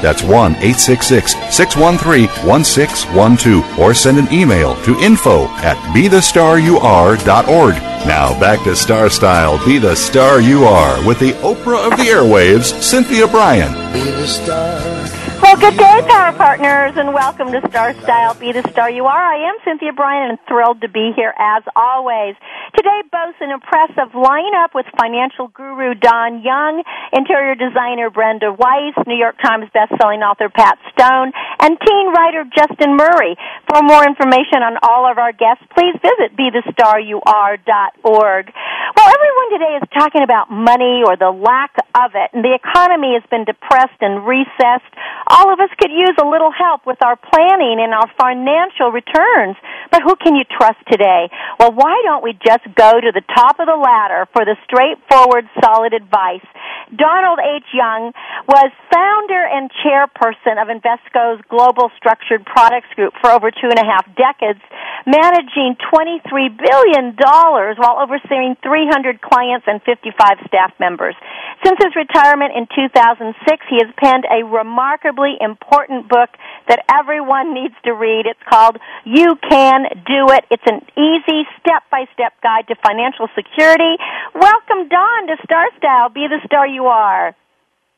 That's 1 866 613 1612. Or send an email to info at bethestaryouare.org. Now back to Star Style, Be the Star You Are with the Oprah of the Airwaves, Cynthia Bryan. Be the star. Well, good day, Power Partners, and welcome to Star Style Be the Star You Are. I am Cynthia Bryan and thrilled to be here as always. Today boasts an impressive lineup with financial guru Don Young, interior designer Brenda Weiss, New York Times bestselling author Pat Stone, and teen writer Justin Murray. For more information on all of our guests, please visit BeTheStarYouAre.org. Well, everyone today is talking about money or the lack of it, and the economy has been depressed and recessed. All of us could use a little help with our planning and our financial returns. But who can you trust today? Well, why don't we just go to the top of the ladder for the straightforward, solid advice? Donald H. Young was founder and chairperson of Invesco's Global Structured Products Group for over two and a half decades, managing $23 billion while overseeing 300 clients and 55 staff members. Since his retirement in 2006, he has penned a remarkably important book that everyone needs to read. It's called You Can Do It. It's an easy step-by-step guide to financial security. Welcome, Don, to Star Style. Be the star you are.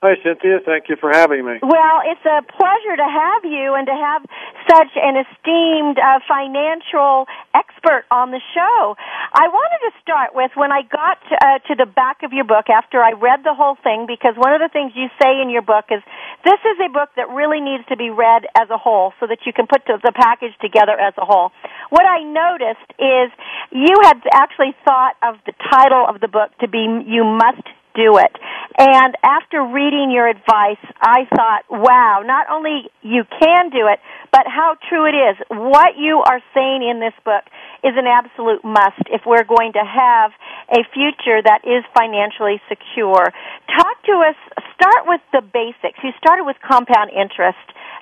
Hi, Cynthia. Thank you for having me. Well, it's a pleasure to have you and to have such an esteemed uh, financial expert on the show. I wanted to start with when I got to, uh, to the back of your book after I read the whole thing, because one of the things you say in your book is this is a book that really needs to be read as a whole so that you can put the package together as a whole. What I noticed is you had actually thought of the title of the book to be You Must do it. And after reading your advice, I thought, wow, not only you can do it, but how true it is. What you are saying in this book is an absolute must if we're going to have a future that is financially secure. Talk to us, start with the basics. You started with compound interest.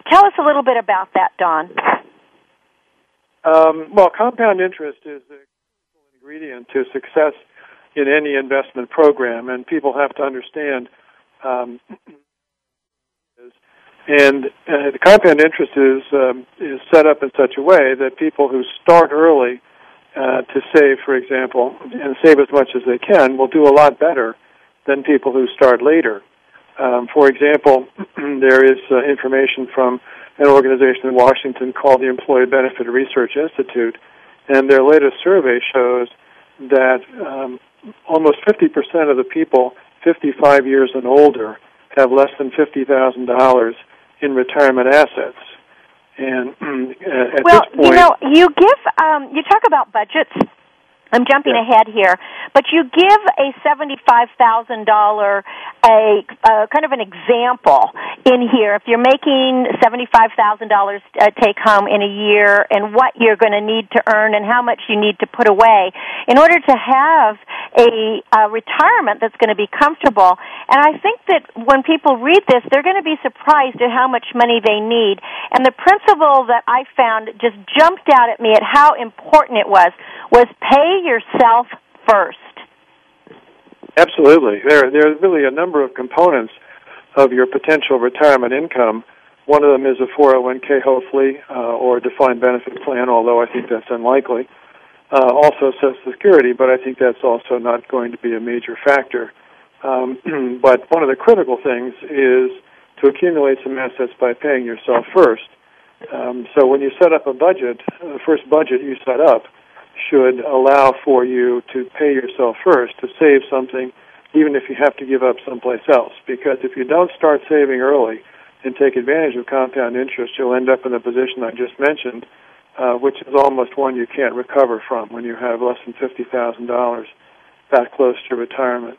Tell us a little bit about that, Don. Um, well, compound interest is the ingredient to success in any investment program, and people have to understand. Um, and uh, the compound interest is um, is set up in such a way that people who start early uh, to save, for example, and save as much as they can, will do a lot better than people who start later. Um, for example, there is uh, information from an organization in Washington called the Employee Benefit Research Institute, and their latest survey shows that um, almost 50% of the people 55 years and older have less than $50,000 in retirement assets. And at well, this point, you know, you give um, you talk about budgets I'm jumping Yeah. ahead here, but you give a seventy-five thousand dollar a kind of an example in here. If you're making seventy-five thousand dollars uh, take home in a year, and what you're going to need to earn, and how much you need to put away in order to have a, a retirement that's going to be comfortable. And I think that when people read this, they're going to be surprised at how much money they need. And the principle that I found just jumped out at me at how important it was was pay yourself first. Absolutely. There, there are really a number of components of your potential retirement income. One of them is a 401k, hopefully, uh, or a defined benefit plan, although I think that's unlikely. Uh, also Social Security, but I think that's also not going to be a major factor. Um, but one of the critical things is to accumulate some assets by paying yourself first. Um, so when you set up a budget, the first budget you set up should allow for you to pay yourself first to save something, even if you have to give up someplace else. Because if you don't start saving early and take advantage of compound interest, you'll end up in the position I just mentioned, uh, which is almost one you can't recover from when you have less than fifty thousand dollars that close to retirement.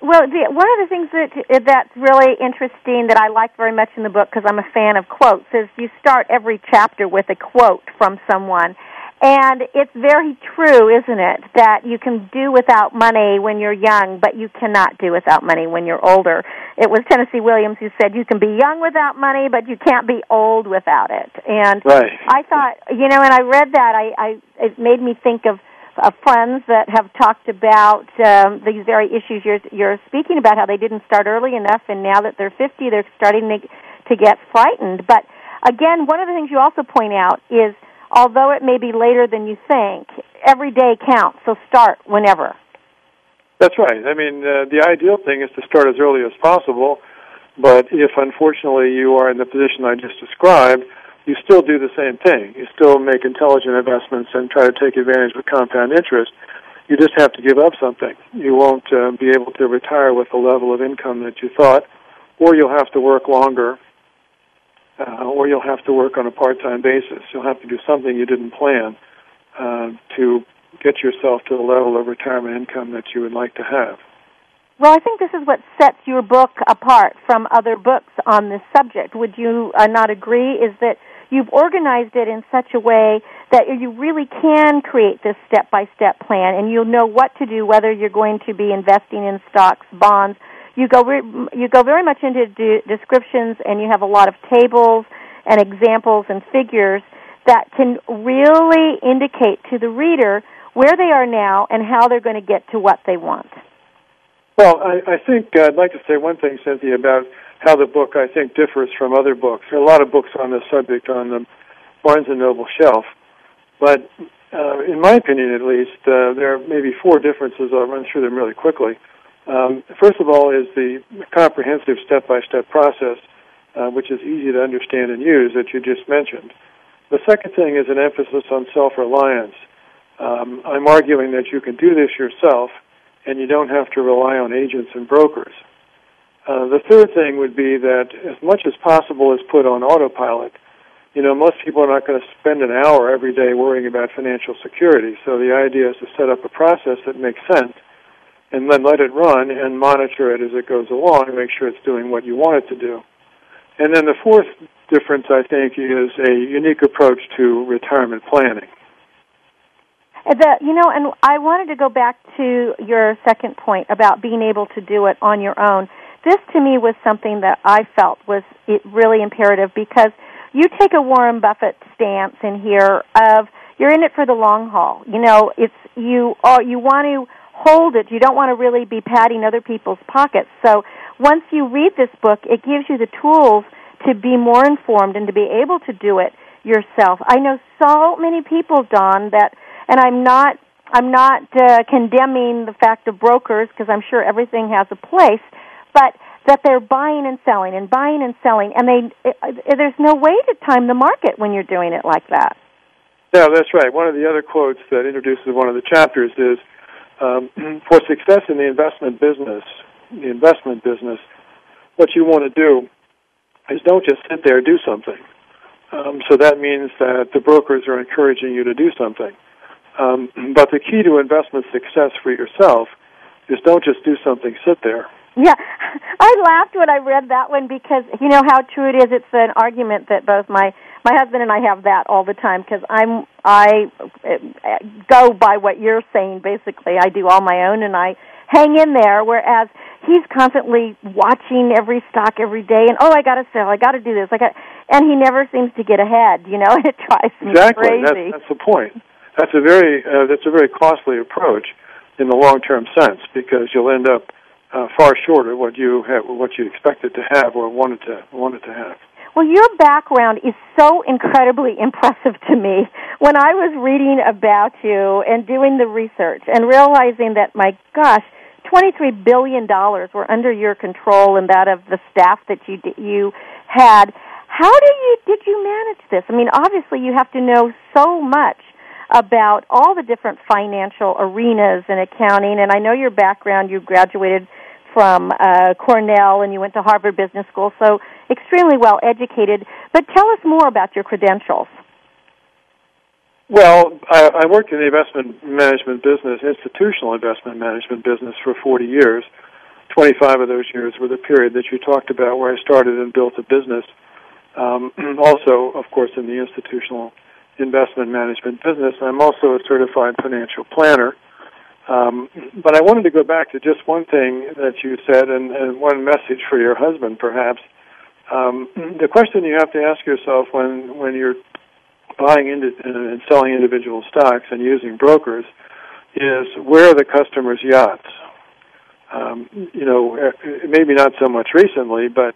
Well, the, one of the things that that's really interesting that I like very much in the book because I'm a fan of quotes is you start every chapter with a quote from someone. And it's very true, isn't it, that you can do without money when you're young, but you cannot do without money when you're older. It was Tennessee Williams who said you can be young without money, but you can't be old without it. And right. I thought, you know, and I read that, I, I it made me think of of friends that have talked about um, these very issues you're, you're speaking about, how they didn't start early enough, and now that they're 50, they're starting to, to get frightened. But again, one of the things you also point out is although it may be later than you think, every day counts, so start whenever. That's right. I mean, uh, the ideal thing is to start as early as possible, but if unfortunately you are in the position I just described, you still do the same thing. You still make intelligent investments and try to take advantage of compound interest. You just have to give up something. You won't uh, be able to retire with the level of income that you thought, or you'll have to work longer uh, or you'll have to work on a part-time basis. You'll have to do something you didn't plan uh, to get yourself to the level of retirement income that you would like to have. Well, I think this is what sets your book apart from other books on this subject. Would you uh, not agree? Is that you've organized it in such a way that you really can create this step-by-step plan, and you'll know what to do, whether you're going to be investing in stocks, bonds, you go re- you go very much into de- descriptions and you have a lot of tables and examples and figures that can really indicate to the reader where they are now and how they're going to get to what they want. Well, I, I think I'd like to say one thing, Cynthia, about how the book I think differs from other books. There are a lot of books on this subject on the Barnes and Noble shelf, but uh, in my opinion, at least, uh, there are maybe four differences. I'll run through them really quickly. Um, first of all, is the comprehensive step-by-step process, uh, which is easy to understand and use that you just mentioned. The second thing is an emphasis on self-reliance. Um, I'm arguing that you can do this yourself, and you don't have to rely on agents and brokers. Uh, the third thing would be that as much as possible is put on autopilot. You know, most people are not going to spend an hour every day worrying about financial security. So the idea is to set up a process that makes sense and then let it run and monitor it as it goes along and make sure it's doing what you want it to do. And then the fourth difference, I think, is a unique approach to retirement planning. Uh, the, you know, and I wanted to go back to your second point about being able to do it on your own. This to me was something that I felt was really imperative because you take a Warren Buffett stance in here of you're in it for the long haul. You know, it's you are you want to hold it. You don't want to really be padding other people's pockets. So once you read this book, it gives you the tools to be more informed and to be able to do it yourself. I know so many people, Don, that, and I'm not, I'm not uh, condemning the fact of brokers because I'm sure everything has a place, but that they're buying and selling and buying and selling, and they, it, it, there's no way to time the market when you're doing it like that. Yeah, that's right. One of the other quotes that introduces one of the chapters is um, for success in the investment business, the investment business, what you want to do is don't just sit there, do something. Um, so that means that the brokers are encouraging you to do something. Um, but the key to investment success for yourself is don't just do something, sit there. Yeah, I laughed when I read that one because you know how true it is. It's an argument that both my my husband and I have that all the time because I'm I uh, go by what you're saying. Basically, I do all my own and I hang in there. Whereas he's constantly watching every stock every day and oh, I got to sell, I got to do this, I got, and he never seems to get ahead. You know, it drives me exactly. crazy. Exactly, that's, that's the point. That's a very uh, that's a very costly approach in the long term sense because you'll end up uh, far short of what you have, what you expected to have or wanted to wanted to have. Well, your background is so incredibly impressive to me. When I was reading about you and doing the research and realizing that, my gosh, $23 billion were under your control and that of the staff that you, you had, How do you did you manage this? I mean, obviously you have to know so much about all the different financial arenas in accounting. And I know your background. You graduated from uh, Cornell and you went to Harvard Business School, so extremely well educated. But tell us more about your credentials. Well, I, I worked in the investment management business, institutional investment management business, for 40 years. 25 of those years were the period that you talked about where I started and built a business. Um, also, of course, in the institutional investment management business. I'm also a certified financial planner. Um, but I wanted to go back to just one thing that you said and, and one message for your husband, perhaps. Um, the question you have to ask yourself when, when you're buying into, and selling individual stocks and using brokers is where are the customers' yachts? Um, you know, eh, maybe not so much recently, but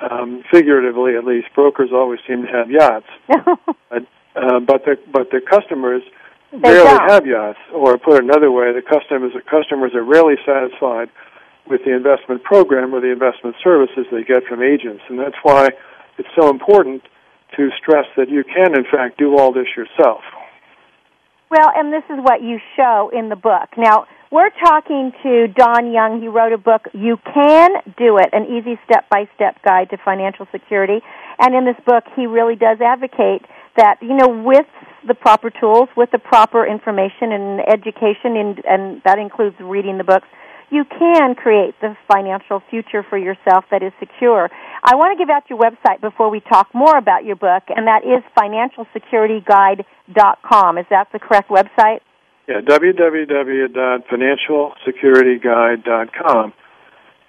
um, figuratively at least, brokers always seem to have yachts. but, uh, but the but the customers they rarely don't. have yachts. Or put another way, the customers the customers are rarely satisfied with the investment program or the investment services they get from agents, and that's why it's so important to stress that you can, in fact, do all this yourself. Well, and this is what you show in the book. Now, we're talking to Don Young. He wrote a book, You Can Do It, an easy step by step guide to financial security. And in this book, he really does advocate that, you know, with the proper tools, with the proper information and education, and, and that includes reading the books, you can create the financial future for yourself that is secure. I want to give out your website before we talk more about your book, and that is financialsecurityguide.com. Is that the correct website? Yeah, www.financialsecurityguide.com.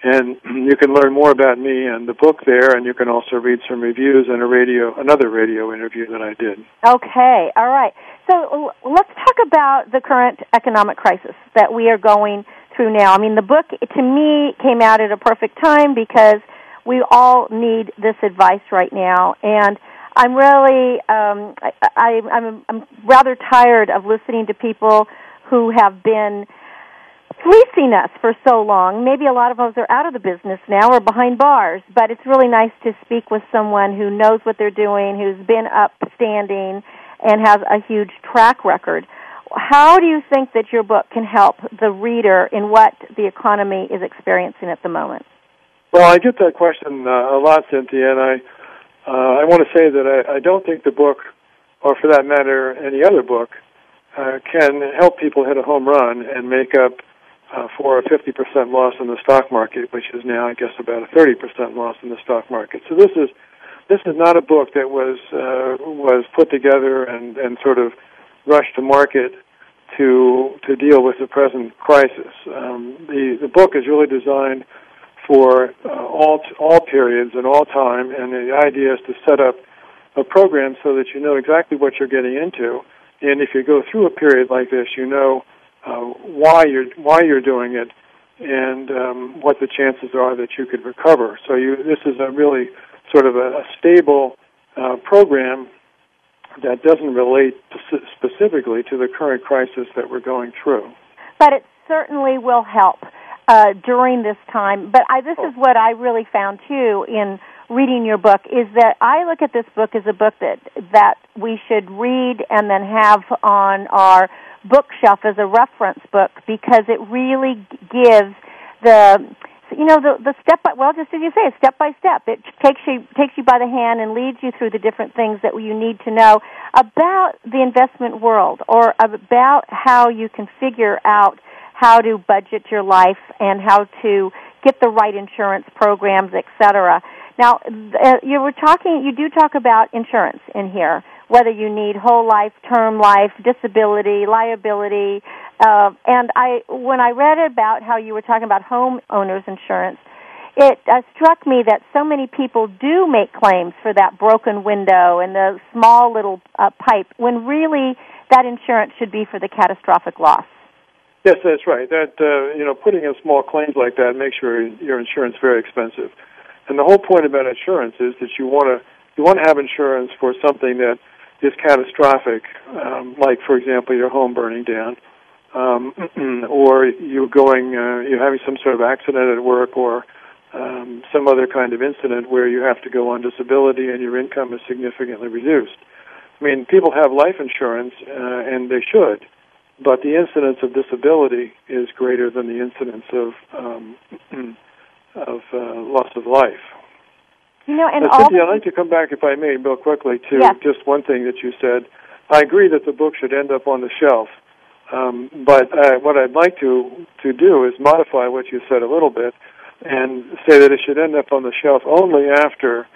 And you can learn more about me and the book there, and you can also read some reviews and a radio, another radio interview that I did. Okay, all right. So let's talk about the current economic crisis that we are going through now. I mean, the book to me came out at a perfect time because we all need this advice right now, and I'm really um, I, I, I'm I'm rather tired of listening to people who have been fleecing us for so long. Maybe a lot of us are out of the business now or behind bars, but it's really nice to speak with someone who knows what they're doing, who's been upstanding, and has a huge track record. How do you think that your book can help the reader in what the economy is experiencing at the moment? Well, I get that question uh, a lot, Cynthia, and I uh, I want to say that I, I don't think the book, or for that matter, any other book, uh, can help people hit a home run and make up uh, for a 50% loss in the stock market, which is now, I guess, about a 30% loss in the stock market. So this is this is not a book that was uh, was put together and, and sort of rushed to market to to deal with the present crisis. Um, the the book is really designed for uh, all all periods and all time, and the idea is to set up a program so that you know exactly what you're getting into, and if you go through a period like this, you know uh, why you're why you're doing it, and um, what the chances are that you could recover. So you this is a really sort of a, a stable uh, program that doesn't relate specifically to the current crisis that we're going through. But it certainly will help uh, during this time. But I, this is what I really found too in reading your book is that I look at this book as a book that that we should read and then have on our bookshelf as a reference book because it really gives the you know the the step by well just as you say step by step. It takes you takes you by the hand and leads you through the different things that you need to know about the investment world or about how you can figure out how to budget your life and how to get the right insurance programs etc now uh, you were talking you do talk about insurance in here whether you need whole life term life disability liability uh, and I, when I read about how you were talking about homeowners insurance, it uh, struck me that so many people do make claims for that broken window and the small little uh, pipe, when really that insurance should be for the catastrophic loss. Yes, that's right. That uh, you know, putting in small claims like that makes your your insurance very expensive. And the whole point about insurance is that you want to you want to have insurance for something that is catastrophic, um, like for example your home burning down um, or you're going, uh, you're having some sort of accident at work, or um, some other kind of incident where you have to go on disability and your income is significantly reduced. I mean, people have life insurance, uh, and they should, but the incidence of disability is greater than the incidence of um, of uh, loss of life. You know, and now, all Cynthia, I'd like to come back, if I may, real quickly, to Yes. just one thing that you said. I agree that the book should end up on the shelf, um, but uh, what I'd like to to do is modify what you said a little bit and say that it should end up on the shelf only after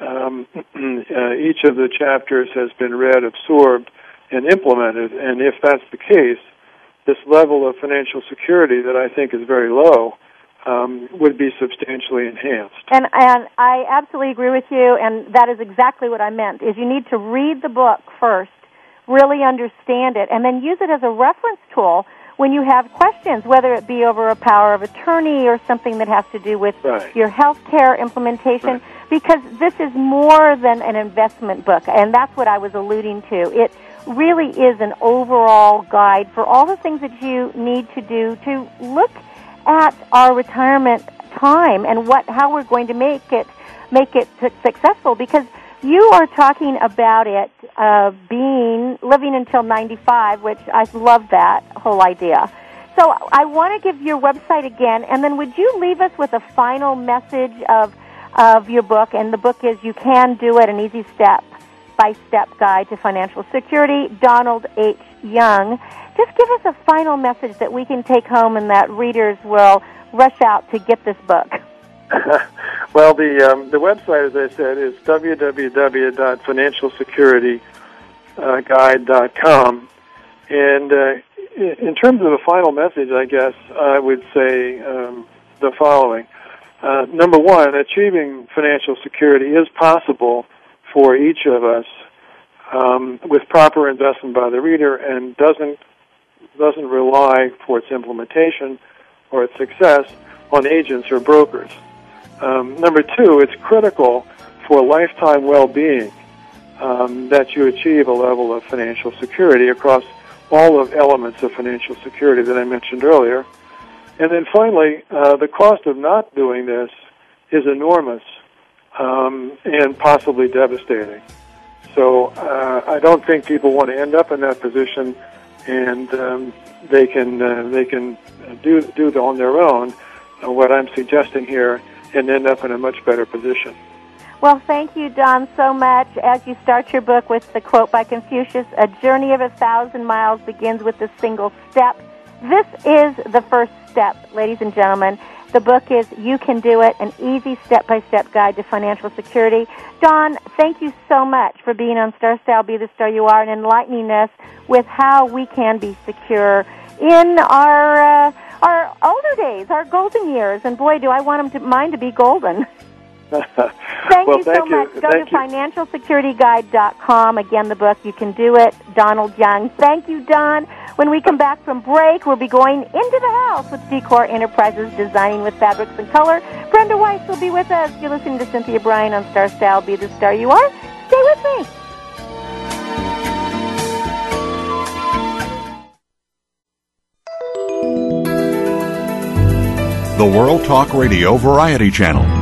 um, uh, each of the chapters has been read, absorbed, and implemented. And if that's the case, this level of financial security that I think is very low um, would be substantially enhanced. And and I absolutely agree with you, and that is exactly what I meant. Is you need to read the book first, really understand it, and then use it as a reference tool when you have questions, whether it be over a power of attorney or something that has to do with Right. your health care implementation. Right. Because this is more than an investment book, and that's what I was alluding to. It really is an overall guide for all the things that you need to do to look at our retirement time and what how we're going to make it make it su- successful because you are talking about it uh, being living until 95 which I love that whole idea. So I want to give your website again and then would you leave us with a final message of of your book? And the book is you can do it an easy step by step guide to financial security Donald H Young just give us a final message that we can take home and that readers will rush out to get this book. well, the um, the website, as I said, is www.financialsecurityguide.com. And uh, in in terms of a final message, I guess I would say um, the following: uh, Number one, achieving financial security is possible for each of us um, with proper investment by the reader, and doesn't doesn't rely for its implementation or its success on agents or brokers. Um, number two, it's critical for lifetime well-being um, that you achieve a level of financial security across all of elements of financial security that I mentioned earlier. And then finally, uh, the cost of not doing this is enormous um, and possibly devastating. So uh, I don't think people want to end up in that position, and um, they can uh, they can do do it on their own. Uh, what I'm suggesting here, and end up in a much better position. Well, thank you, Don, so much. As you start your book with the quote by Confucius, a journey of a thousand miles begins with a single step. This is the first step, ladies and gentlemen. The book is You Can Do It, an easy step-by-step guide to financial security. Don, thank you so much for being on Star Style, Be the Star You Are, and enlightening us with how we can be secure in our uh, our older days, our golden years. And boy, do I want them to, mine to be golden. Thank well, you thank so you. much. Go Thank to you. financialsecurityguide.com. Again, the book, You Can Do It, Donald Young. Thank you, Don. When we come back from break, we'll be going into the house with Decor Enterprises, designing with fabrics and color. Brenda Weiss will be with us. You're listening to Cynthia Bryan on Star Style, Be the Star You Are. Stay with me. The World Talk Radio Variety Channel.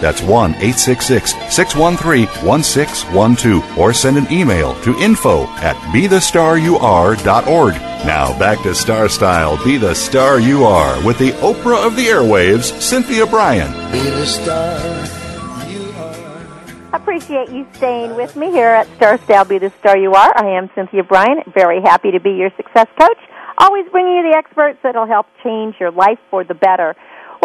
That's 1 866 613 1612. Or send an email to info at bethestaryouare.org. Now back to Star Style Be the Star You Are with the Oprah of the Airwaves, Cynthia Bryan. Be the star you are. Appreciate you staying with me here at Star Style Be the Star You Are. I am Cynthia Bryan. Very happy to be your success coach. Always bringing you the experts that'll help change your life for the better.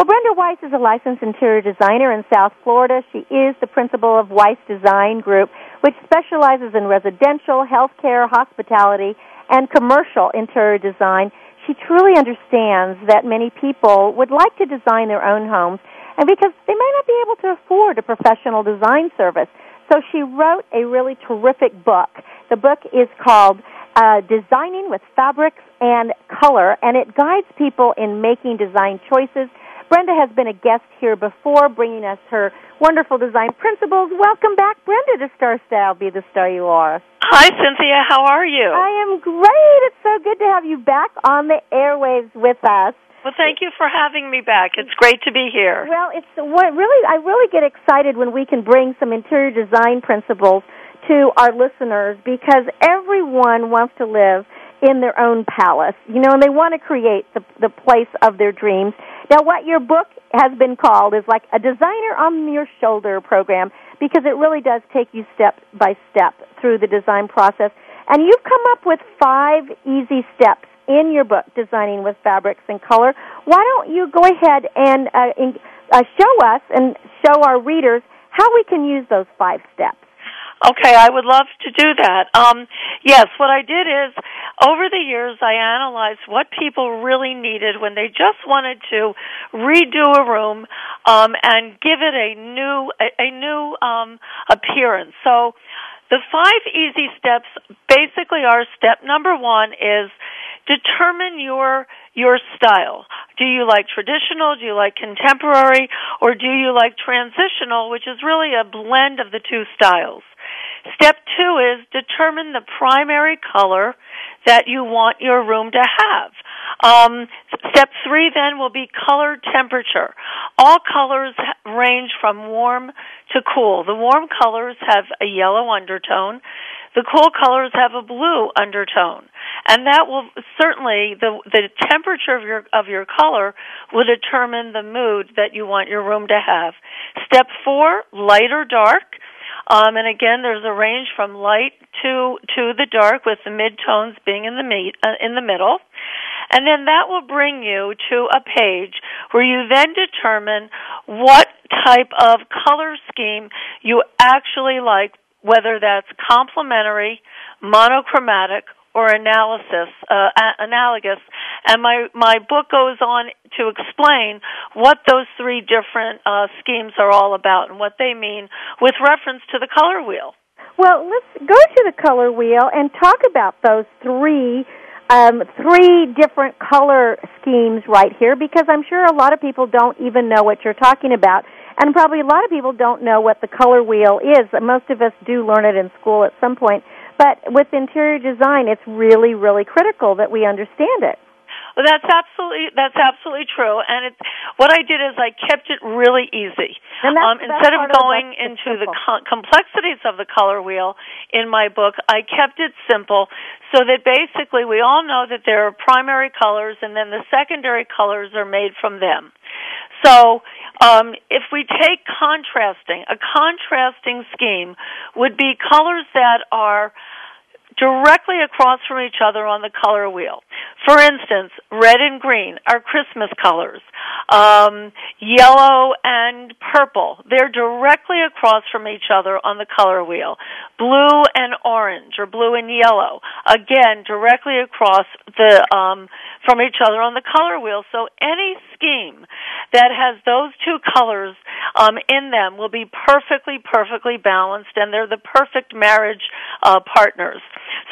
Well, Brenda Weiss is a licensed interior designer in South Florida. She is the principal of Weiss Design Group, which specializes in residential, healthcare, hospitality, and commercial interior design. She truly understands that many people would like to design their own homes, and because they might not be able to afford a professional design service. So she wrote a really terrific book. The book is called uh, Designing with Fabrics and Color, and it guides people in making design choices. Brenda has been a guest here before, bringing us her wonderful design principles. Welcome back, Brenda, to Star Style. Be the star you are. Hi, Cynthia. How are you? I am great. It's so good to have you back on the airwaves with us. Well, thank you for having me back. It's great to be here. Well, it's what really I really get excited when we can bring some interior design principles to our listeners because everyone wants to live in their own palace, you know, and they want to create the the place of their dreams. Now, what your book has been called is like a designer on your shoulder program because it really does take you step by step through the design process. And you've come up with five easy steps in your book, Designing with Fabrics and Color. Why don't you go ahead and uh, in, uh, show us and show our readers how we can use those five steps? Okay, I would love to do that. Um, yes, what I did is over the years I analyzed what people really needed when they just wanted to redo a room um, and give it a new a, a new um, appearance. So the five easy steps basically are step number one is determine your your style. Do you like traditional? Do you like contemporary? Or do you like transitional, which is really a blend of the two styles? Step two is determine the primary color that you want your room to have. Um, step three then will be color temperature. All colors range from warm to cool. The warm colors have a yellow undertone. The cool colors have a blue undertone. And that will certainly the the temperature of your of your color will determine the mood that you want your room to have. Step 4, light or dark. Um, and again, there's a range from light to to the dark, with the mid tones being in the meet, uh, in the middle. And then that will bring you to a page where you then determine what type of color scheme you actually like, whether that's complementary, monochromatic, or analysis uh, analogous and my my book goes on to explain what those three different uh, schemes are all about and what they mean with reference to the color wheel well let's go to the color wheel and talk about those three um, three different color schemes right here because I'm sure a lot of people don't even know what you're talking about. And probably a lot of people don't know what the color wheel is. Most of us do learn it in school at some point. But with interior design, it's really, really critical that we understand it. Well, that's absolutely that's absolutely true. And it, what I did is I kept it really easy. Um, instead of going the into the co- complexities of the color wheel in my book, I kept it simple so that basically we all know that there are primary colors and then the secondary colors are made from them. So um, if we take contrasting, a contrasting scheme would be colors that are directly across from each other on the color wheel. For instance, red and green are Christmas colors. Um, yellow and purple, they're directly across from each other on the color wheel. Blue and orange, or blue and yellow, again, directly across the um, from each other on the color wheel. So any scheme that has those two colors um, in them will be perfectly, perfectly balanced, and they're the perfect marriage uh, partners.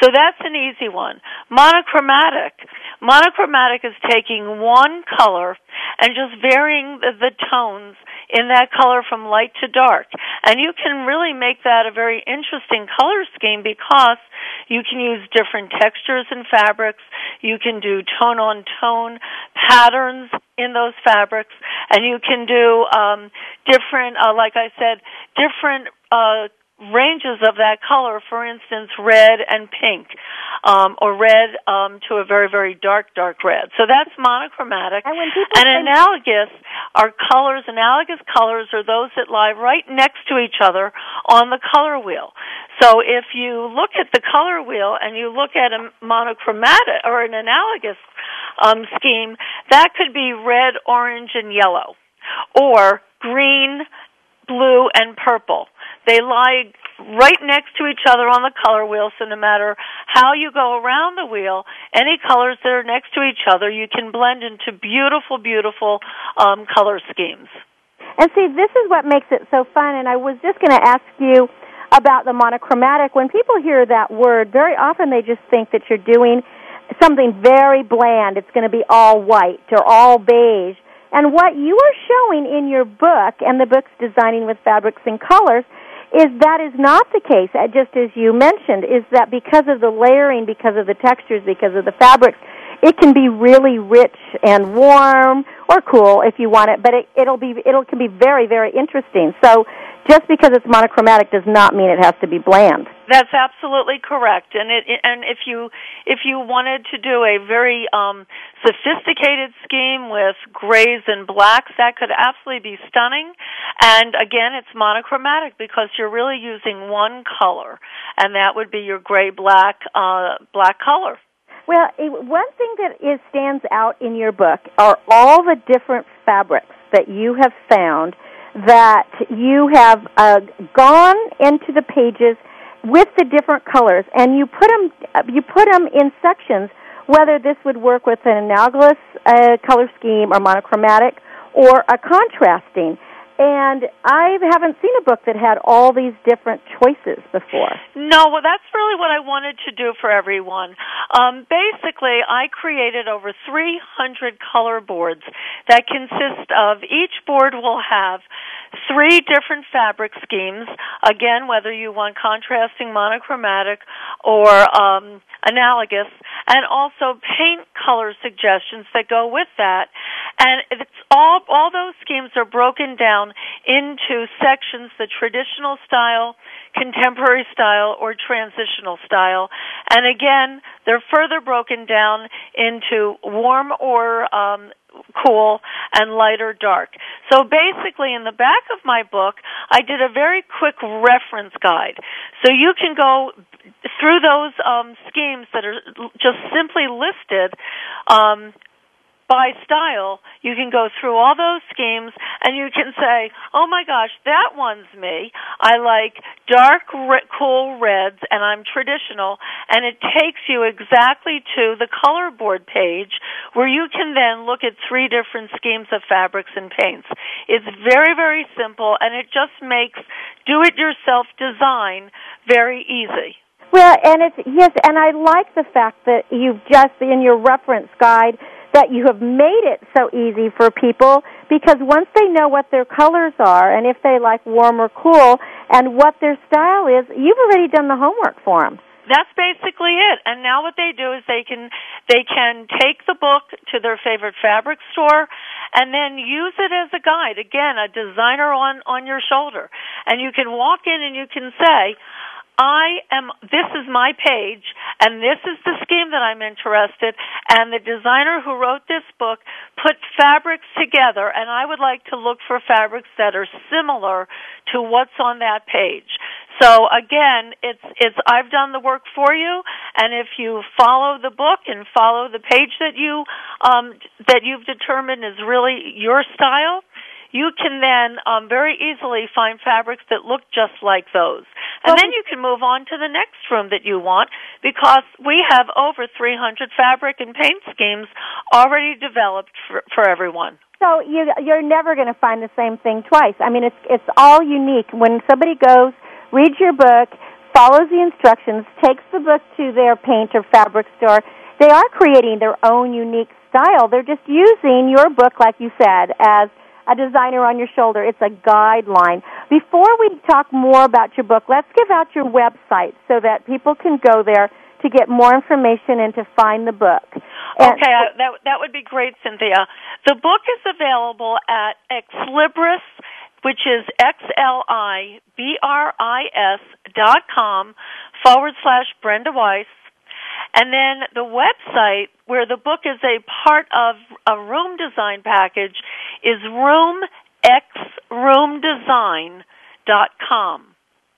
So that's an easy one. Monochromatic. Monochromatic is taking one color and just varying the, the tones in that color from light to dark. And you can really make that a very interesting color scheme because you can use different textures and fabrics. You can do tone on tone patterns in those fabrics, and you can do um, different, uh, like I said, different uh, ranges of that color, for instance, red and pink, um, or red um, to a very, very dark, dark red. So that's monochromatic. And, and analogous are colors, analogous colors are those that lie right next to each other on the color wheel. So if you look at the color wheel and you look at a monochromatic or an analogous um, scheme, that could be red, orange, and yellow, or green, blue, and purple. They lie right next to each other on the color wheel, so no matter how you go around the wheel, any colors that are next to each other, you can blend into beautiful, beautiful um, color schemes. And see, this is what makes it so fun. And I was just going to ask you about the monochromatic. When people hear that word, very often they just think that you're doing something very bland. It's going to be all white or all beige. And what you are showing in your book, and the book's Designing with Fabrics and Colors, is that is not the case, uh, just as you mentioned, is that because of the layering, because of the textures, because of the fabrics, it can be really rich and warm or cool if you want it, but it, it'll be it'll can be very very interesting. So just because it's monochromatic does not mean it has to be bland. That's absolutely correct. And it and if you if you wanted to do a very um sophisticated scheme with grays and blacks, that could absolutely be stunning. And again, it's monochromatic because you're really using one color, and that would be your gray black uh black color. Well, one thing that is stands out in your book are all the different fabrics that you have found that you have uh, gone into the pages with the different colors, and you put them you put them in sections. Whether this would work with an analogous uh, color scheme or monochromatic or a contrasting. And I haven't seen a book that had all these different choices before. No, well, that's really what I wanted to do for everyone. Um, basically, I created over 300 color boards that consist of each board will have three different fabric schemes. Again, whether you want contrasting, monochromatic, or um, analogous, and also paint color suggestions that go with that. And it's all all those schemes are broken down into sections: the traditional style, contemporary style, or transitional style. And again, they're further broken down into warm or um, cool and light or dark. So basically in the back of my book, I did a very quick reference guide. So you can go through those um, schemes that are just simply listed um, by style, you can go through all those schemes and you can say, "Oh my gosh, that one's me. I like dark, cool reds, and I'm traditional." And it takes you exactly to the color board page where you can then look at three different schemes of fabrics and paints. It's very, very simple, and it just makes do-it-yourself design very easy. Well, and it's yes, and I like the fact that you've just in your reference guide that you have made it so easy for people because once they know what their colors are and if they like warm or cool and what their style is, you've already done the homework for them. That's basically it. And now what they do is they can they can take the book to their favorite fabric store and then use it as a guide. Again, a designer on on your shoulder. And you can walk in and you can say, I am, this is my page, and this is the scheme that I'm interested, and the designer who wrote this book put fabrics together, and I would like to look for fabrics that are similar to what's on that page. So again, it's, it's, I've done the work for you, and if you follow the book and follow the page that you, um, that you've determined is really your style, you can then um, very easily find fabrics that look just like those. And then you can move on to the next room that you want because we have over 300 fabric and paint schemes already developed for, for everyone. So you, you're never going to find the same thing twice. I mean, it's it's all unique. When somebody goes, reads your book, follows the instructions, takes the book to their paint or fabric store, they are creating their own unique style. They're just using your book, like you said, as a designer on your shoulder. It's a guideline. Before we talk more about your book, let's give out your website so that people can go there to get more information and to find the book. And okay, uh, that that would be great, Cynthia. The book is available at Xlibris, which is X L I B R I S dot com forward slash Brenda Weiss. And then the website where the book is a part of a room design package is roomxroomdesign.com.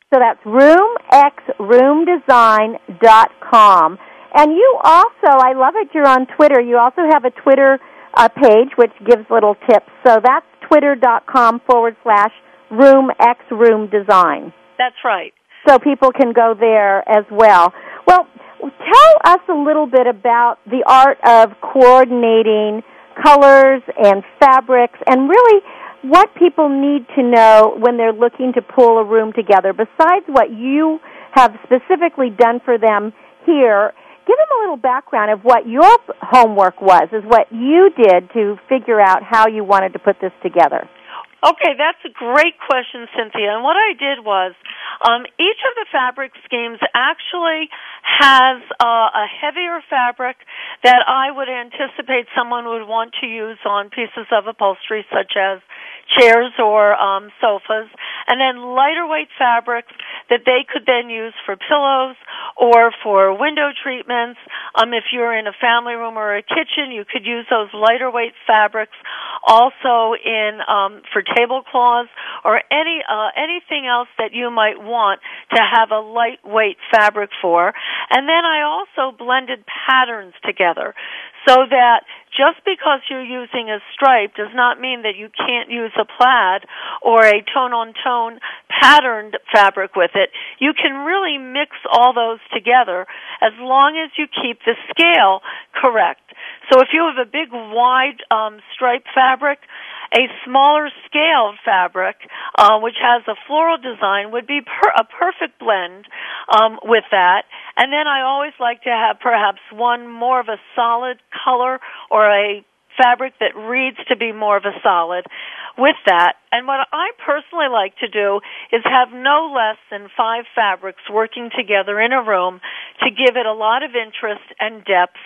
So that's roomxroomdesign.com. And you also, I love it, you're on Twitter. You also have a Twitter uh, page which gives little tips. So that's twitter.com forward slash roomxroomdesign. That's right. So people can go there as well. Well, tell us a little bit about the art of coordinating colors and fabrics and really what people need to know when they're looking to pull a room together. Besides what you have specifically done for them here give them a little background of what your homework was is what you did to figure out how you wanted to put this together Okay, that's a great question, Cynthia. And what I did was, um, each of the fabric schemes actually has uh, a heavier fabric that I would anticipate someone would want to use on pieces of upholstery, such as chairs or um, sofas, and then lighter weight fabrics that they could then use for pillows or for window treatments. Um, if you're in a family room or a kitchen, you could use those lighter weight fabrics also in um, for tablecloths or any uh, anything else that you might want to have a lightweight fabric for. And then I also blended patterns together so that just because you're using a stripe does not mean that you can't use a plaid or a tone on tone patterned fabric with it. You can really mix all those together as long as you keep the scale correct. So if you have a big wide um, stripe fabric, a smaller scale fabric, uh, which has a floral design, would be per- a perfect blend um, with that. And then I always like to have perhaps one more of a solid color or a fabric that reads to be more of a solid with that. And what I personally like to do is have no less than five fabrics working together in a room to give it a lot of interest and depth,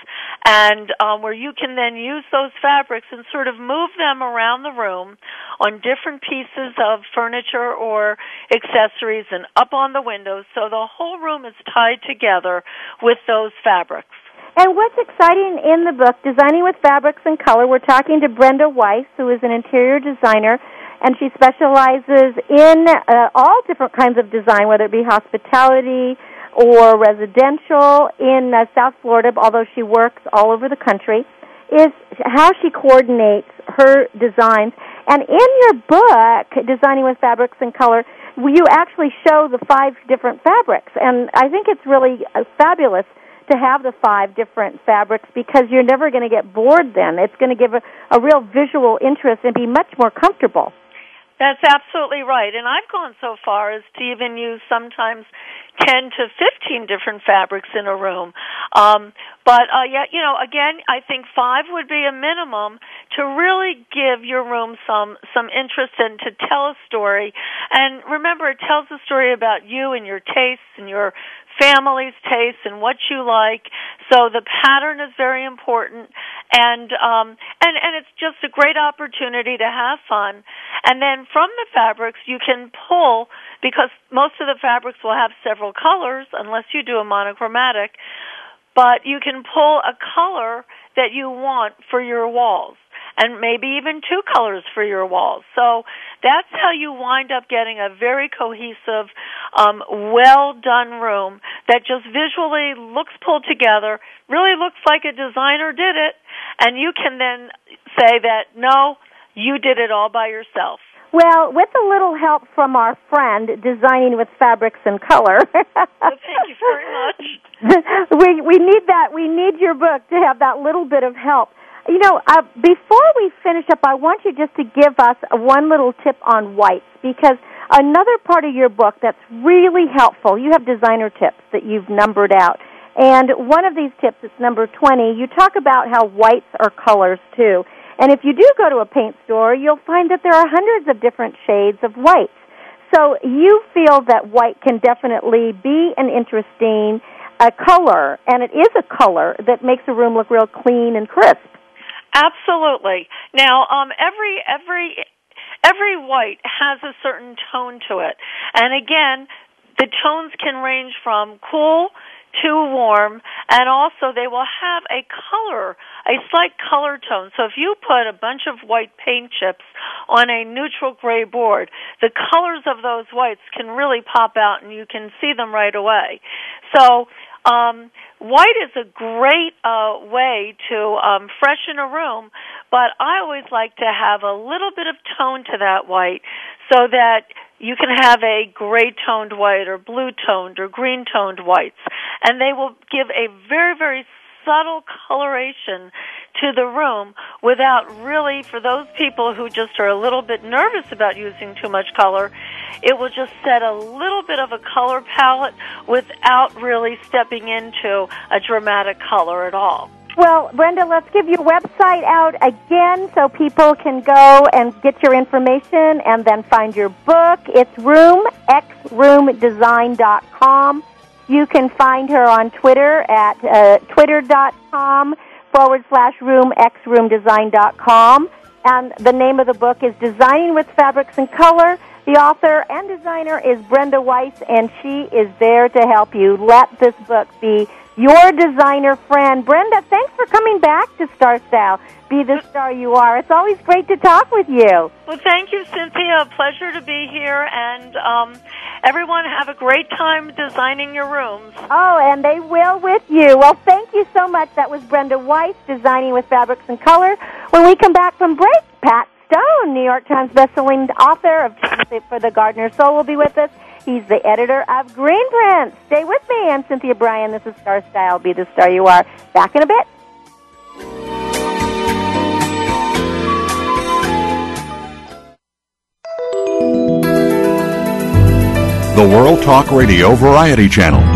and um, where you can then use those fabrics and sort of move them around the room on different pieces of furniture or accessories and up on the windows so the whole room is tied together with those fabrics. And what's exciting in the book, Designing with Fabrics and Color, we're talking to Brenda Weiss, who is an interior designer, and she specializes in uh, all different kinds of design, whether it be hospitality or residential in uh, South Florida, although she works all over the country, is how she coordinates her designs. And in your book, Designing with Fabrics and Color, you actually show the five different fabrics, and I think it's really uh, fabulous to have the five different fabrics because you're never going to get bored then. It's going to give a, a real visual interest and be much more comfortable. That's absolutely right. And I've gone so far as to even use sometimes 10 to 15 different fabrics in a room. Um, but uh, yeah, you know, again, I think five would be a minimum to really give your room some some interest and to tell a story. And remember, it tells a story about you and your tastes and your family's taste and what you like. So the pattern is very important, and um, and and it's just a great opportunity to have fun. And then from the fabrics, you can pull because most of the fabrics will have several colors, unless you do a monochromatic. But you can pull a color that you want for your walls and maybe even two colors for your walls. So that's how you wind up getting a very cohesive, um, well done room that just visually looks pulled together, really looks like a designer did it, and you can then say that no, you did it all by yourself. Well, with a little help from our friend designing with fabrics and color. well, thank you very much. we we need that. We need your book to have that little bit of help. you know, uh, before we finish up, I want you just to give us one little tip on whites because another part of your book that's really helpful, you have designer tips that you've numbered out. And one of these tips, it's number 20, you talk about how whites are colors too. And if you do go to a paint store, you'll find that there are hundreds of different shades of whites. So you feel that white can definitely be an interesting uh, color, and it is a color that makes a room look real clean and crisp. Absolutely. Now, um, every every every white has a certain tone to it, and again, the tones can range from cool too warm, and also they will have a color, a slight color tone. So if you put a bunch of white paint chips on a neutral gray board, the colors of those whites can really pop out and you can see them right away. So um, white is a great uh, way to um, freshen a room, but I always like to have a little bit of tone to that white so that you can have a gray toned white or blue toned or green toned whites and they will give a very very subtle coloration to the room without really for those people who just are a little bit nervous about using too much color it will just set a little bit of a color palette without really stepping into a dramatic color at all well, Brenda, let's give your website out again so people can go and get your information and then find your book. It's roomxroomdesign.com. You can find her on Twitter at uh, twitter.com forward slash roomxroomdesign.com. And the name of the book is Designing with Fabrics and Color. The author and designer is Brenda Weiss, and she is there to help you. Let this book be your designer friend. Brenda, thanks for coming back to Star Style. Be the star you are. It's always great to talk with you. Well, thank you, Cynthia. A pleasure to be here, and um, everyone have a great time designing your rooms. Oh, and they will with you. Well, thank you so much. That was Brenda Weiss, Designing with Fabrics and Color. When we come back from break, Pat Stone, New York Times bestselling author of for the Gardener Soul, will be with us. He's the editor of Green Greenprint. Stay with me. I'm Cynthia Brian. This is Star Style. Be the star you are. Back in a bit. The World Talk Radio Variety Channel.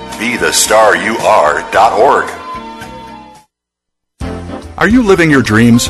BeTheStarYouAre.org. Are you living your dreams?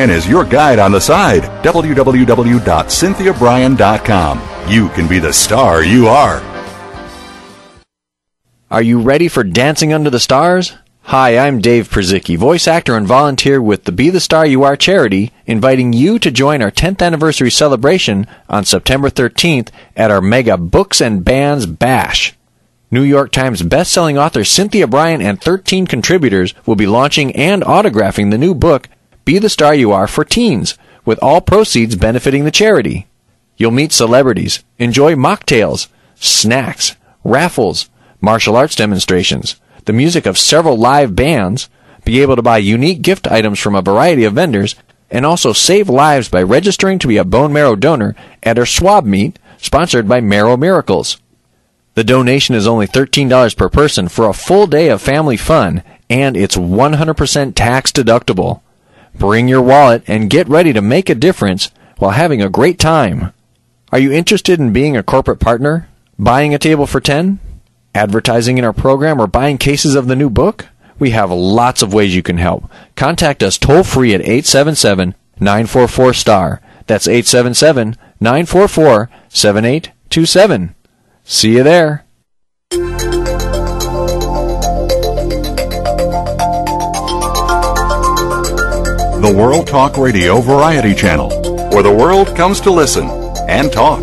is your guide on the side. www.cynthiabrian.com. You can be the star you are. Are you ready for Dancing Under the Stars? Hi, I'm Dave Przicki, voice actor and volunteer with the Be the Star You Are charity, inviting you to join our 10th anniversary celebration on September 13th at our mega Books and Bands Bash. New York Times bestselling author Cynthia Brian and 13 contributors will be launching and autographing the new book, Be the Star You Are for Teens, with all proceeds benefiting the charity. You'll meet celebrities, enjoy mocktails, snacks, raffles, martial arts demonstrations, the music of several live bands, be able to buy unique gift items from a variety of vendors, and also save lives by registering to be a bone marrow donor at our swab meet sponsored by Marrow Miracles. The donation is only $13 per person for a full day of family fun, and it's 100% tax deductible. Bring your wallet and get ready to make a difference while having a great time. Are you interested in being a corporate partner? Buying a table for 10? Advertising in our program or buying cases of the new book? We have lots of ways you can help. Contact us toll free at 877 944 STAR. That's 877 944 7827. See you there. The World Talk Radio Variety Channel, where the world comes to listen and talk.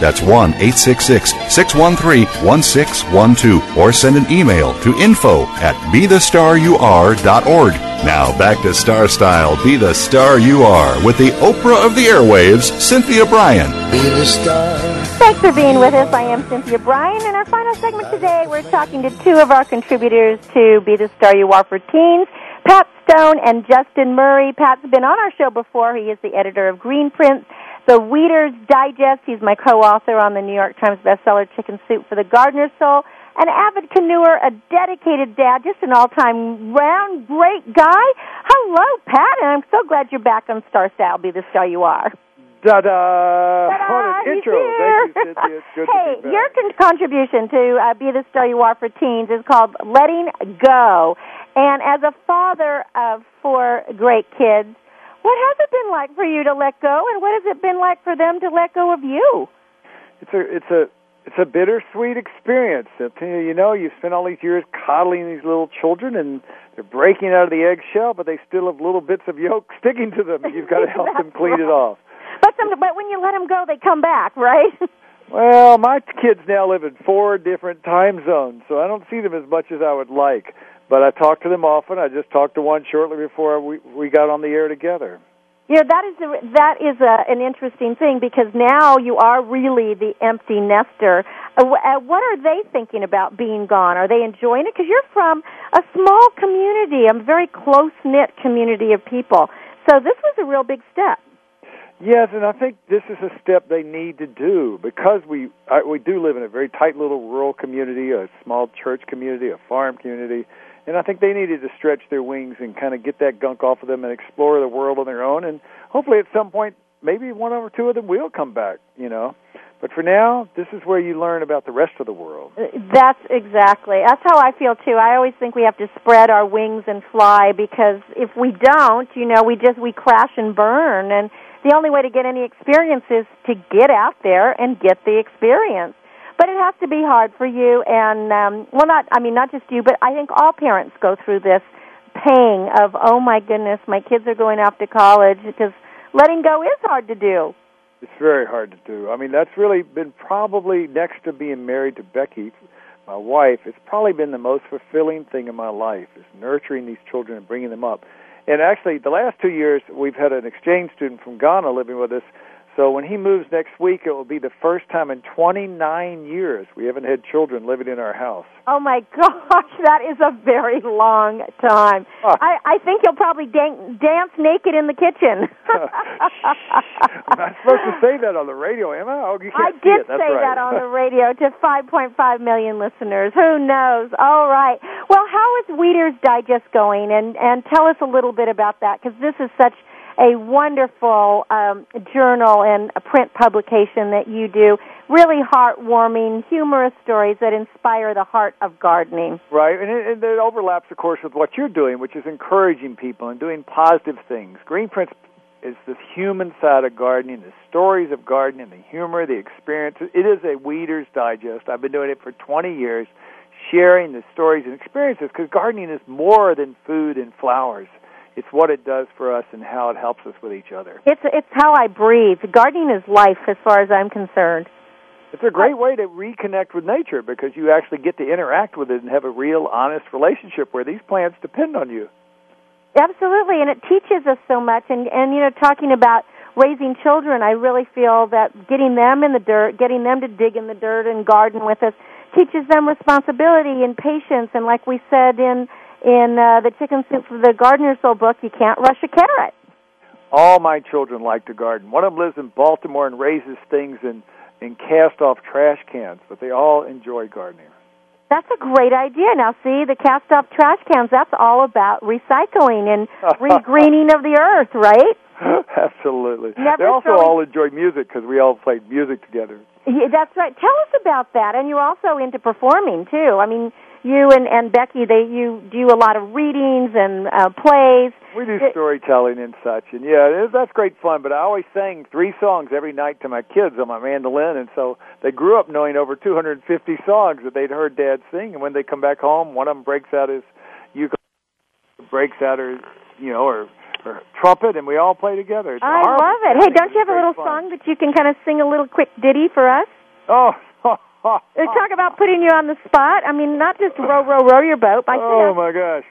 That's 1 866 613 1612. Or send an email to info at bethestaryouare.org. Now back to Star Style Be the Star You Are with the Oprah of the Airwaves, Cynthia Brian. Be the star. Thanks for being with us. I am Cynthia Brian. In our final segment today, we're talking to two of our contributors to Be the Star You Are for Teens, Pat Stone and Justin Murray. Pat's been on our show before. He is the editor of GreenPrints, the Weeders Digest. He's my co-author on the New York Times bestseller Chicken Soup for the Gardener's Soul. An avid canoeer, a dedicated dad, just an all-time round great guy. Hello, Pat, and I'm so glad you're back on Star Style. Be the star you are. Da da! What an intro! here. Thank you, Cynthia. Hey, to be back. your con- contribution to uh, Be the Star You Are for Teens is called Letting Go. And as a father of four great kids, what has it been like for you to let go, and what has it been like for them to let go of you? It's a it's a it's a bittersweet experience. You know, you spend all these years coddling these little children, and they're breaking out of the eggshell, but they still have little bits of yolk sticking to them. You've got to help them clean it off. But some, but when you let them go, they come back, right? Well, my kids now live in four different time zones, so I don't see them as much as I would like. But I talk to them often. I just talked to one shortly before we we got on the air together. Yeah, that is a, that is a, an interesting thing because now you are really the empty nester. Uh, uh, what are they thinking about being gone? Are they enjoying it? Because you're from a small community, a very close knit community of people. So this was a real big step. Yes, and I think this is a step they need to do because we I, we do live in a very tight little rural community, a small church community, a farm community, and I think they needed to stretch their wings and kind of get that gunk off of them and explore the world on their own. And hopefully, at some point, maybe one or two of them will come back. You know, but for now, this is where you learn about the rest of the world. Uh, That's exactly. That's how I feel too. I always think we have to spread our wings and fly because if we don't, you know, we just we crash and burn and the only way to get any experience is to get out there and get the experience. But it has to be hard for you and um well not I mean not just you, but I think all parents go through this pang of oh my goodness, my kids are going off to college because letting go is hard to do. It's very hard to do. I mean, that's really been probably next to being married to Becky, my wife. It's probably been the most fulfilling thing in my life is nurturing these children and bringing them up. And actually, the last two years, we've had an exchange student from Ghana living with us. So when he moves next week, it will be the first time in 29 years we haven't had children living in our house. Oh my gosh, that is a very long time. Ah. I, I think you'll probably dan- dance naked in the kitchen. I'm not supposed to say that on the radio, am I? Oh, you I can't did say right. that on the radio to 5.5 million listeners. Who knows? All right. Well, how is Weeder's Digest going? And and tell us a little bit about that because this is such a wonderful um, journal and a print publication that you do. Really heartwarming, humorous stories that inspire the heart of gardening. Right, and it, and it overlaps, of course, with what you're doing, which is encouraging people and doing positive things. GreenPrints is the human side of gardening, the stories of gardening, the humor, the experience. It is a Weeder's Digest. I've been doing it for 20 years, sharing the stories and experiences, because gardening is more than food and flowers. It's what it does for us and how it helps us with each other. It's it's how I breathe. Gardening is life, as far as I'm concerned. It's a great way to reconnect with nature because you actually get to interact with it and have a real, honest relationship where these plants depend on you. Absolutely, and it teaches us so much. And and you know, talking about raising children, I really feel that getting them in the dirt, getting them to dig in the dirt and garden with us, teaches them responsibility and patience, and like we said in in uh, the Chicken Soup for the Gardener Soul book, you can't rush a carrot. All my children like to garden. One of them lives in Baltimore and raises things in in cast off trash cans, but they all enjoy gardening. That's a great idea. Now, see, the cast off trash cans, that's all about recycling and regreening of the earth, right? Absolutely. Never they also throwing- all enjoy music because we all played music together. Yeah, that's right. Tell us about that. And you're also into performing, too. I mean, you and, and Becky, they you do a lot of readings and uh, plays. We do It- storytelling and such, and yeah, it, that's great fun. But I always sang three songs every night to my kids on my mandolin, and so they grew up knowing over 250 songs that they'd heard Dad sing. And when they come back home, one of them breaks out his ukulele, breaks out her, you know, or her trumpet, and we all play together. It's I love it. Hey, don't you have a little fun. song that you can kind of sing a little quick ditty for us? Oh. Uh, Talk about putting you on the spot. I mean, not just row, row, row your boat. I Oh my gosh.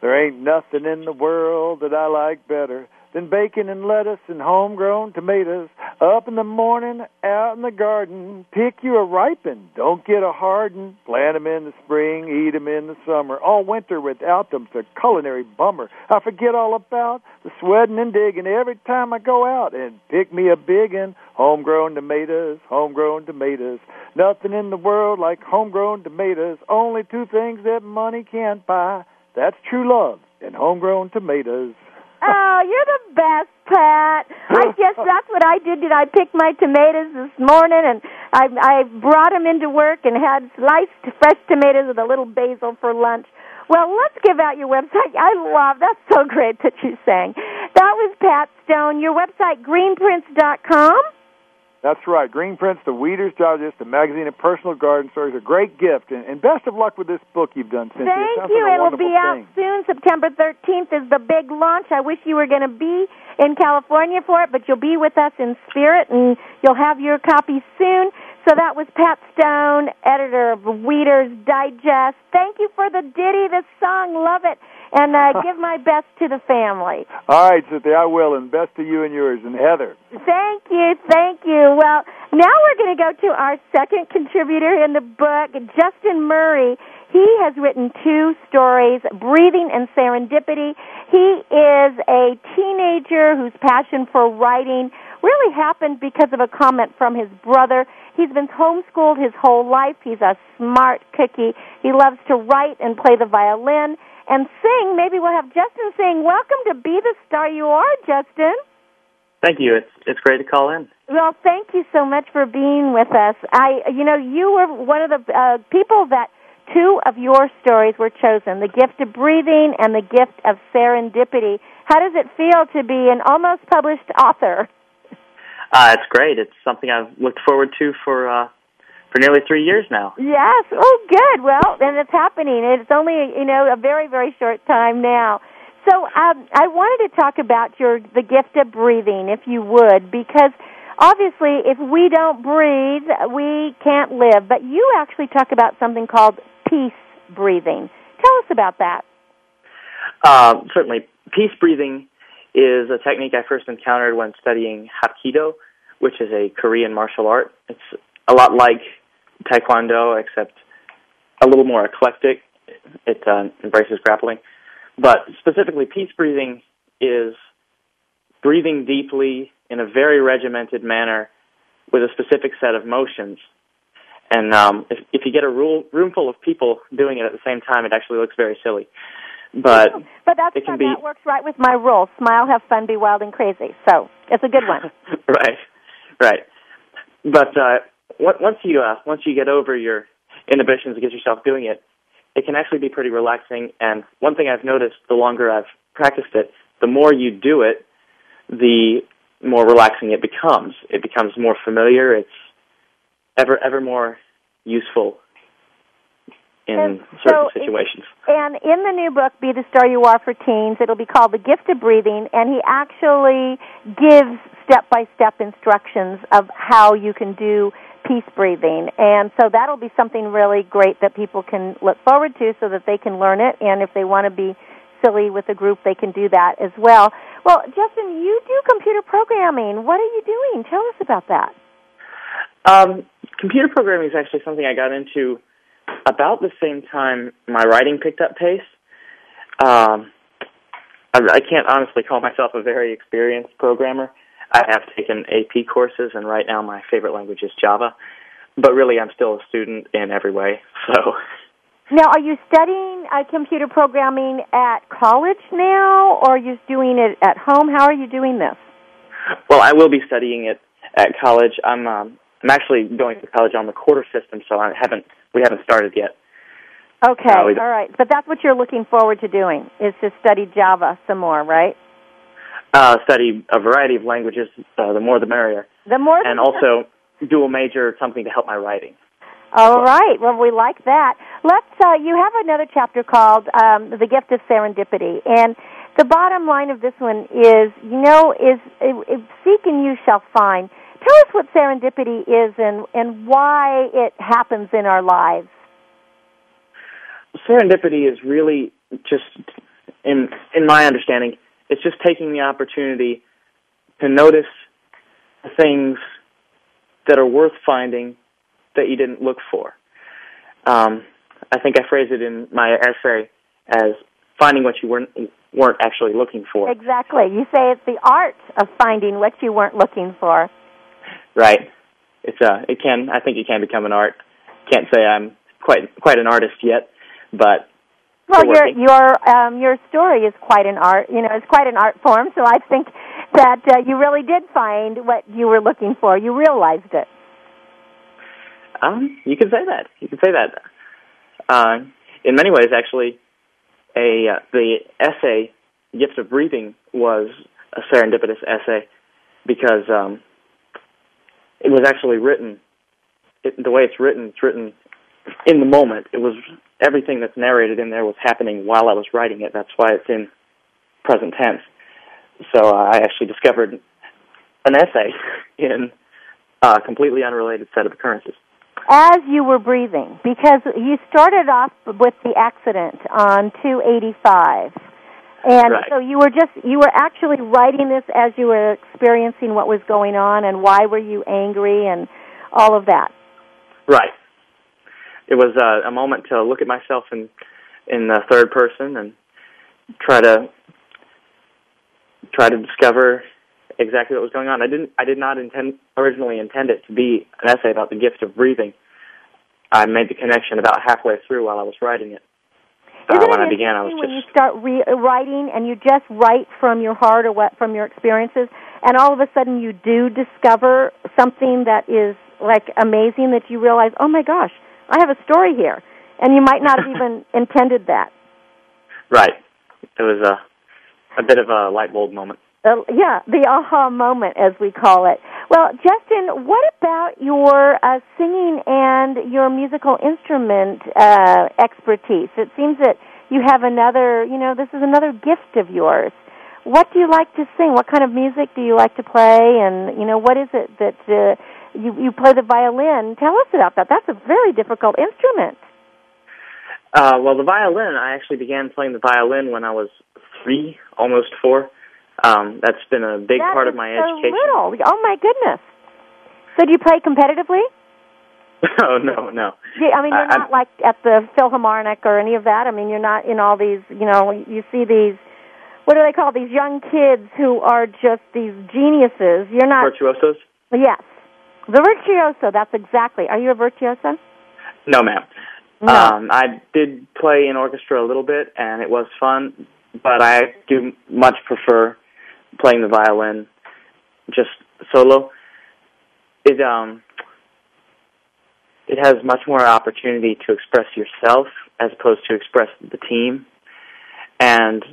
There ain't nothing in the world that I like better than bacon and lettuce and homegrown tomatoes. Up in the morning, out in the garden, pick you a ripen, don't get a harden. Plant 'em in the spring, eat 'em in the summer. All winter without them's a culinary bummer. I forget all about the sweating and digging every time I go out and pick me a big un. Homegrown tomatoes, homegrown tomatoes. Nothing in the world like homegrown tomatoes. Only two things that money can't buy. That's true love and homegrown tomatoes. Oh, you're the best, Pat. I guess that's what I did. Did I pick my tomatoes this morning and I I brought them into work and had sliced fresh tomatoes with a little basil for lunch. Well, let's give out your website. I love that's so great that you sang. That was Pat Stone. Your website greenprints.com. That's right. GreenPrints, the Weeder's Digest, the magazine of personal garden stories, a great gift. And, and best of luck with this book you've done, Cynthia. It Thank you. like It'll be wonderful out soon. September 13th is the big launch. I wish you were going to be in California for it, but you'll be with us in spirit and you'll have your copy soon. So that was Pat Stone, editor of Weeder's Digest. Thank you for the ditty, the song. Love it. And uh, give my best to the family. All right, Cynthia, I will. And best to you and yours. And Heather. Thank you, thank you. Well, now we're going to go to our second contributor in the book, Justin Murray. He has written two stories, Breathing and Serendipity. He is a teenager whose passion for writing really happened because of a comment from his brother. He's been homeschooled his whole life. He's a smart cookie. He loves to write and play the violin and sing. Maybe we'll have Justin sing. Welcome to Be the Star You Are, Justin. Thank you. It's it's great to call in. Well, thank you so much for being with us. I, you know, you were one of the uh, people that two of your stories were chosen: the gift of breathing and the gift of serendipity. How does it feel to be an almost published author? Uh, it's great. It's something I've looked forward to for uh, for nearly three years now. Yes. Oh, good. Well, and it's happening. It's only you know a very very short time now. So um, I wanted to talk about your the gift of breathing, if you would, because obviously if we don't breathe, we can't live. But you actually talk about something called peace breathing. Tell us about that. Um, certainly, peace breathing is a technique I first encountered when studying Hapkido, which is a Korean martial art. It's a lot like Taekwondo, except a little more eclectic. It uh, embraces grappling. But specifically, peace breathing is breathing deeply in a very regimented manner with a specific set of motions. And um, if, if you get a rule, room full of people doing it at the same time, it actually looks very silly. But But that's it can be that works right with my rule: smile, have fun, be wild and crazy. So it's a good one. right, right. But uh, on- once you uh, once you get over your inhibitions and get yourself doing it, it can actually be pretty relaxing. And one thing I've noticed, the longer I've practiced it, the more you do it, the more relaxing it becomes. It becomes more familiar. It's ever ever more useful in And certain so it- situations. And in the new book, Be the Star You Are for Teens, it'll be called The Gift of Breathing, and he actually gives step by step instructions of how you can do peace breathing. And so that'll be something really great that people can look forward to so that they can learn it. And if they want to be silly with a group, they can do that as well. Well, Justin, you do computer programming. What are you doing? Tell us about that. Um, computer programming is actually something I got into about the same time my writing picked up pace. Um, I, I can't honestly call myself a very experienced programmer. I have taken AP courses, and right now my favorite language is Java. But really, I'm still a student in every way. So. Now, are you studying uh, computer programming at college now, or are you doing it at home? How are you doing this? Well, I will be studying it at college. I'm um, I'm actually going to college on the quarter system, so I haven't we haven't started yet. Okay, uh, all right. But that's what you're looking forward to doing is to study Java some more, right? Uh, study a variety of languages. Uh, the more, the merrier. The more, and also dual major something to help my writing. All right. Well, we like that. Let's. Uh, you have another chapter called um, "The Gift of Serendipity," and the bottom line of this one is, you know, is seek and you shall find. Tell us what serendipity is and and why it happens in our lives. Serendipity is really just, in in my understanding, it's just taking the opportunity to notice things that are worth finding that you didn't look for. Um, I think I phrased it in my essay as finding what you weren't weren't actually looking for. Exactly. You say it's the art of finding what you weren't looking for. Right. It's uh it can I think it can become an art. Can't say I'm quite quite an artist yet, but well, your your um, your story is quite an art. You know, it's quite an art form. So I think that uh, you really did find what you were looking for. You realized it. Um, you can say that. You can say that. Uh, in many ways, actually, a uh, the essay "Gift of Breathing" was a serendipitous essay because um, it was actually written. It, the way it's written, it's written in the moment. It was everything that's narrated in there was happening while I was writing it. That's why it's in present tense. So uh, I actually discovered an essay in a completely unrelated set of occurrences. As you were breathing, because you started off with the accident on 285. And right. so you were just you were actually writing this as you were experiencing what was going on and why were you angry and all of that. Right it was uh, a moment to look at myself in in the third person and try to try to discover exactly what was going on. I didn't I did not intend originally intend it to be an essay about the gift of breathing. I made the connection about halfway through while I was writing it. Uh, when I began, I was when just you start re- writing and you just write from your heart or what from your experiences, and all of a sudden you do discover something that is like amazing that you realize, oh my gosh, I have a story here, and you might not have even intended that. Right. It was a a bit of a light bulb moment. Uh, yeah, the aha moment, as we call it. Well, Justin, what about your uh, singing and your musical instrument uh, expertise? It seems that you have another, you know, this is another gift of yours. What do you like to sing? What kind of music do you like to play? And, you know, what is it that uh, you you play the violin. Tell us about that. That's a very difficult instrument. Uh, well, the violin. I actually began playing the violin when I was three, almost four. Um, that's been a big that part of my so education. Little. Oh my goodness. So do you play competitively? oh no, no. Yeah, I mean, you're I, not like at the Philharmonic or any of that. I mean, you're not in all these. You know, you see these. What do they call these young kids who are just these geniuses? You're not virtuosos. Yes, the virtuoso, that's exactly. Are you a virtuoso? No, ma'am. No. Um, I did play in orchestra a little bit, and it was fun, but I do much prefer playing the violin just solo. It um it has much more opportunity to express yourself as opposed to express the team. And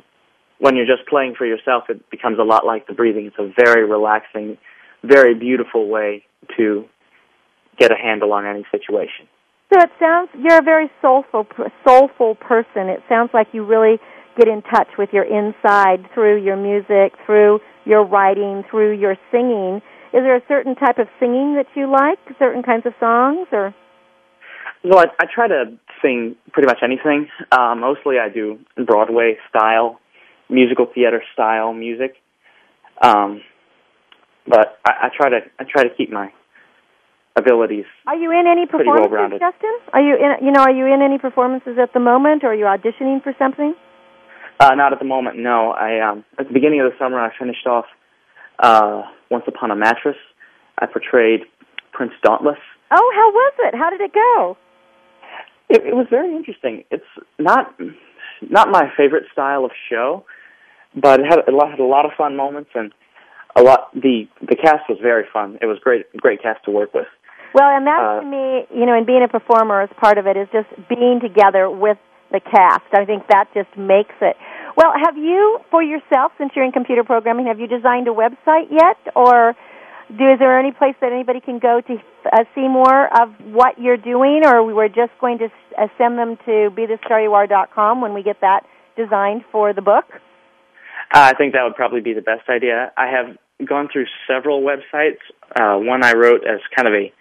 when you're just playing for yourself, it becomes a lot like the breathing. It's a very relaxing, very beautiful way to get a handle on any situation. So it sounds you're a very soulful soulful person. It sounds like you really get in touch with your inside through your music, through your writing, through your singing. Is there a certain type of singing that you like? Certain kinds of songs, or? Well, I, I try to sing pretty much anything. Uh, mostly, I do Broadway style, musical theater style music. Um, but I, I try to I try to keep my abilities. Are you in any performances. Justin? Are you in? You know, are you in any performances at the moment, or are you auditioning for something? Uh, not at the moment, no. I um, at the beginning of the summer, I finished off uh, Once Upon a Mattress. I portrayed Prince Dauntless. Oh, how was it? How did it go? It, it was very interesting. It's not not my favorite style of show, but it had a lot, had a lot of fun moments and a lot. The the cast was very fun. It was great great cast to work with. Well, and that Uh, to me, you know, and being a performer as part of it is just being together with the cast. I think that just makes it. Well, have you, for yourself, since you're in computer programming, have you designed a website yet, or do is there any place that anybody can go to uh, see more of what you're doing, or we were just going to uh, send them to BeTheStarYouAre.com when we get that designed for the book? Uh, I think that would probably be the best idea. I have gone through several websites. Uh, one I wrote as kind of a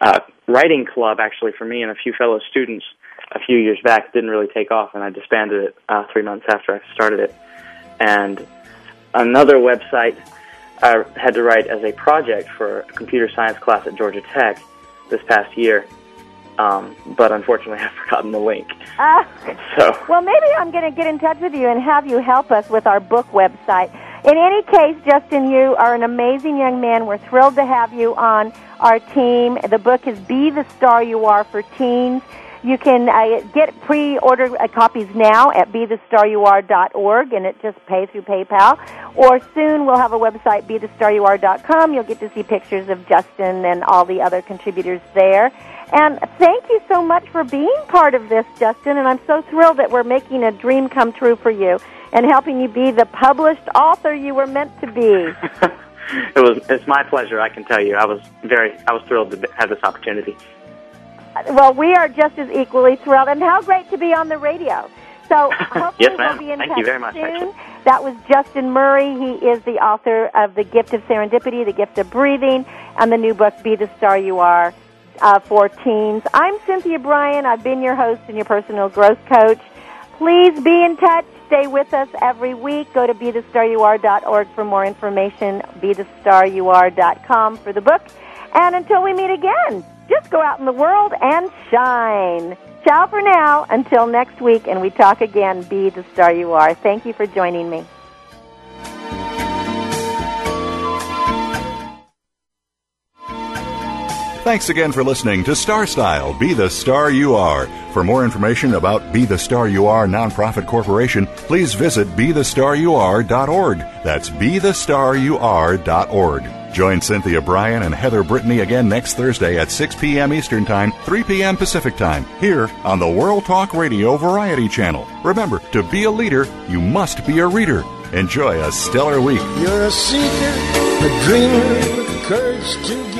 uh, writing club, actually, for me and a few fellow students a few years back. Didn't really take off, and I disbanded it uh, three months after I started it. And another website I had to write as a project for a computer science class at Georgia Tech this past year. Um, but unfortunately, I've forgotten the link. Uh, So Well, maybe I'm going to get in touch with you and have you help us with our book website. In any case, Justin, you are an amazing young man. We're thrilled to have you on our team. The book is Be the Star You Are for Teens. You can uh, get pre-order uh, copies now at BeTheStarYouAre.org, and it just pays through PayPal. Or soon we'll have a website, BeTheStarYouAre.com. You'll get to see pictures of Justin and all the other contributors there. And thank you so much for being part of this, Justin. And I'm so thrilled that we're making a dream come true for you and helping you be the published author you were meant to be. it was it's my pleasure. I can tell you, I was very I was thrilled to have this opportunity. Well, we are just as equally thrilled, and how great to be on the radio. So hopefully Yes, ma'am. we'll be in Thank touch you very much, soon. actually. That was Justin Murray. He is the author of The Gift of Serendipity, The Gift of Breathing, and the new book, Be the Star You Are, uh, for teens. I'm Cynthia Brian. I've been your host and your personal growth coach. Please be in touch. Stay with us every week. Go to BeTheStarYouAre.org for more information. BeTheStarYouAre.com for the book. And until we meet again, just go out in the world and shine. Ciao for now. Until next week, and we talk again. Be the star you are. Thank you for joining me. Thanks again for listening to Star Style Be the Star You Are. For more information about Be the Star You Are Nonprofit Corporation, please visit BeTheStarYouAre.org. That's BeTheStarYouAre.org. Join Cynthia Brian and Heather Brittany again next Thursday at 6 p.m. Eastern Time, 3 p.m. Pacific Time, here on the World Talk Radio Variety Channel. Remember, to be a leader, you must be a reader. Enjoy a stellar week. You're a seeker, a dreamer courage to give.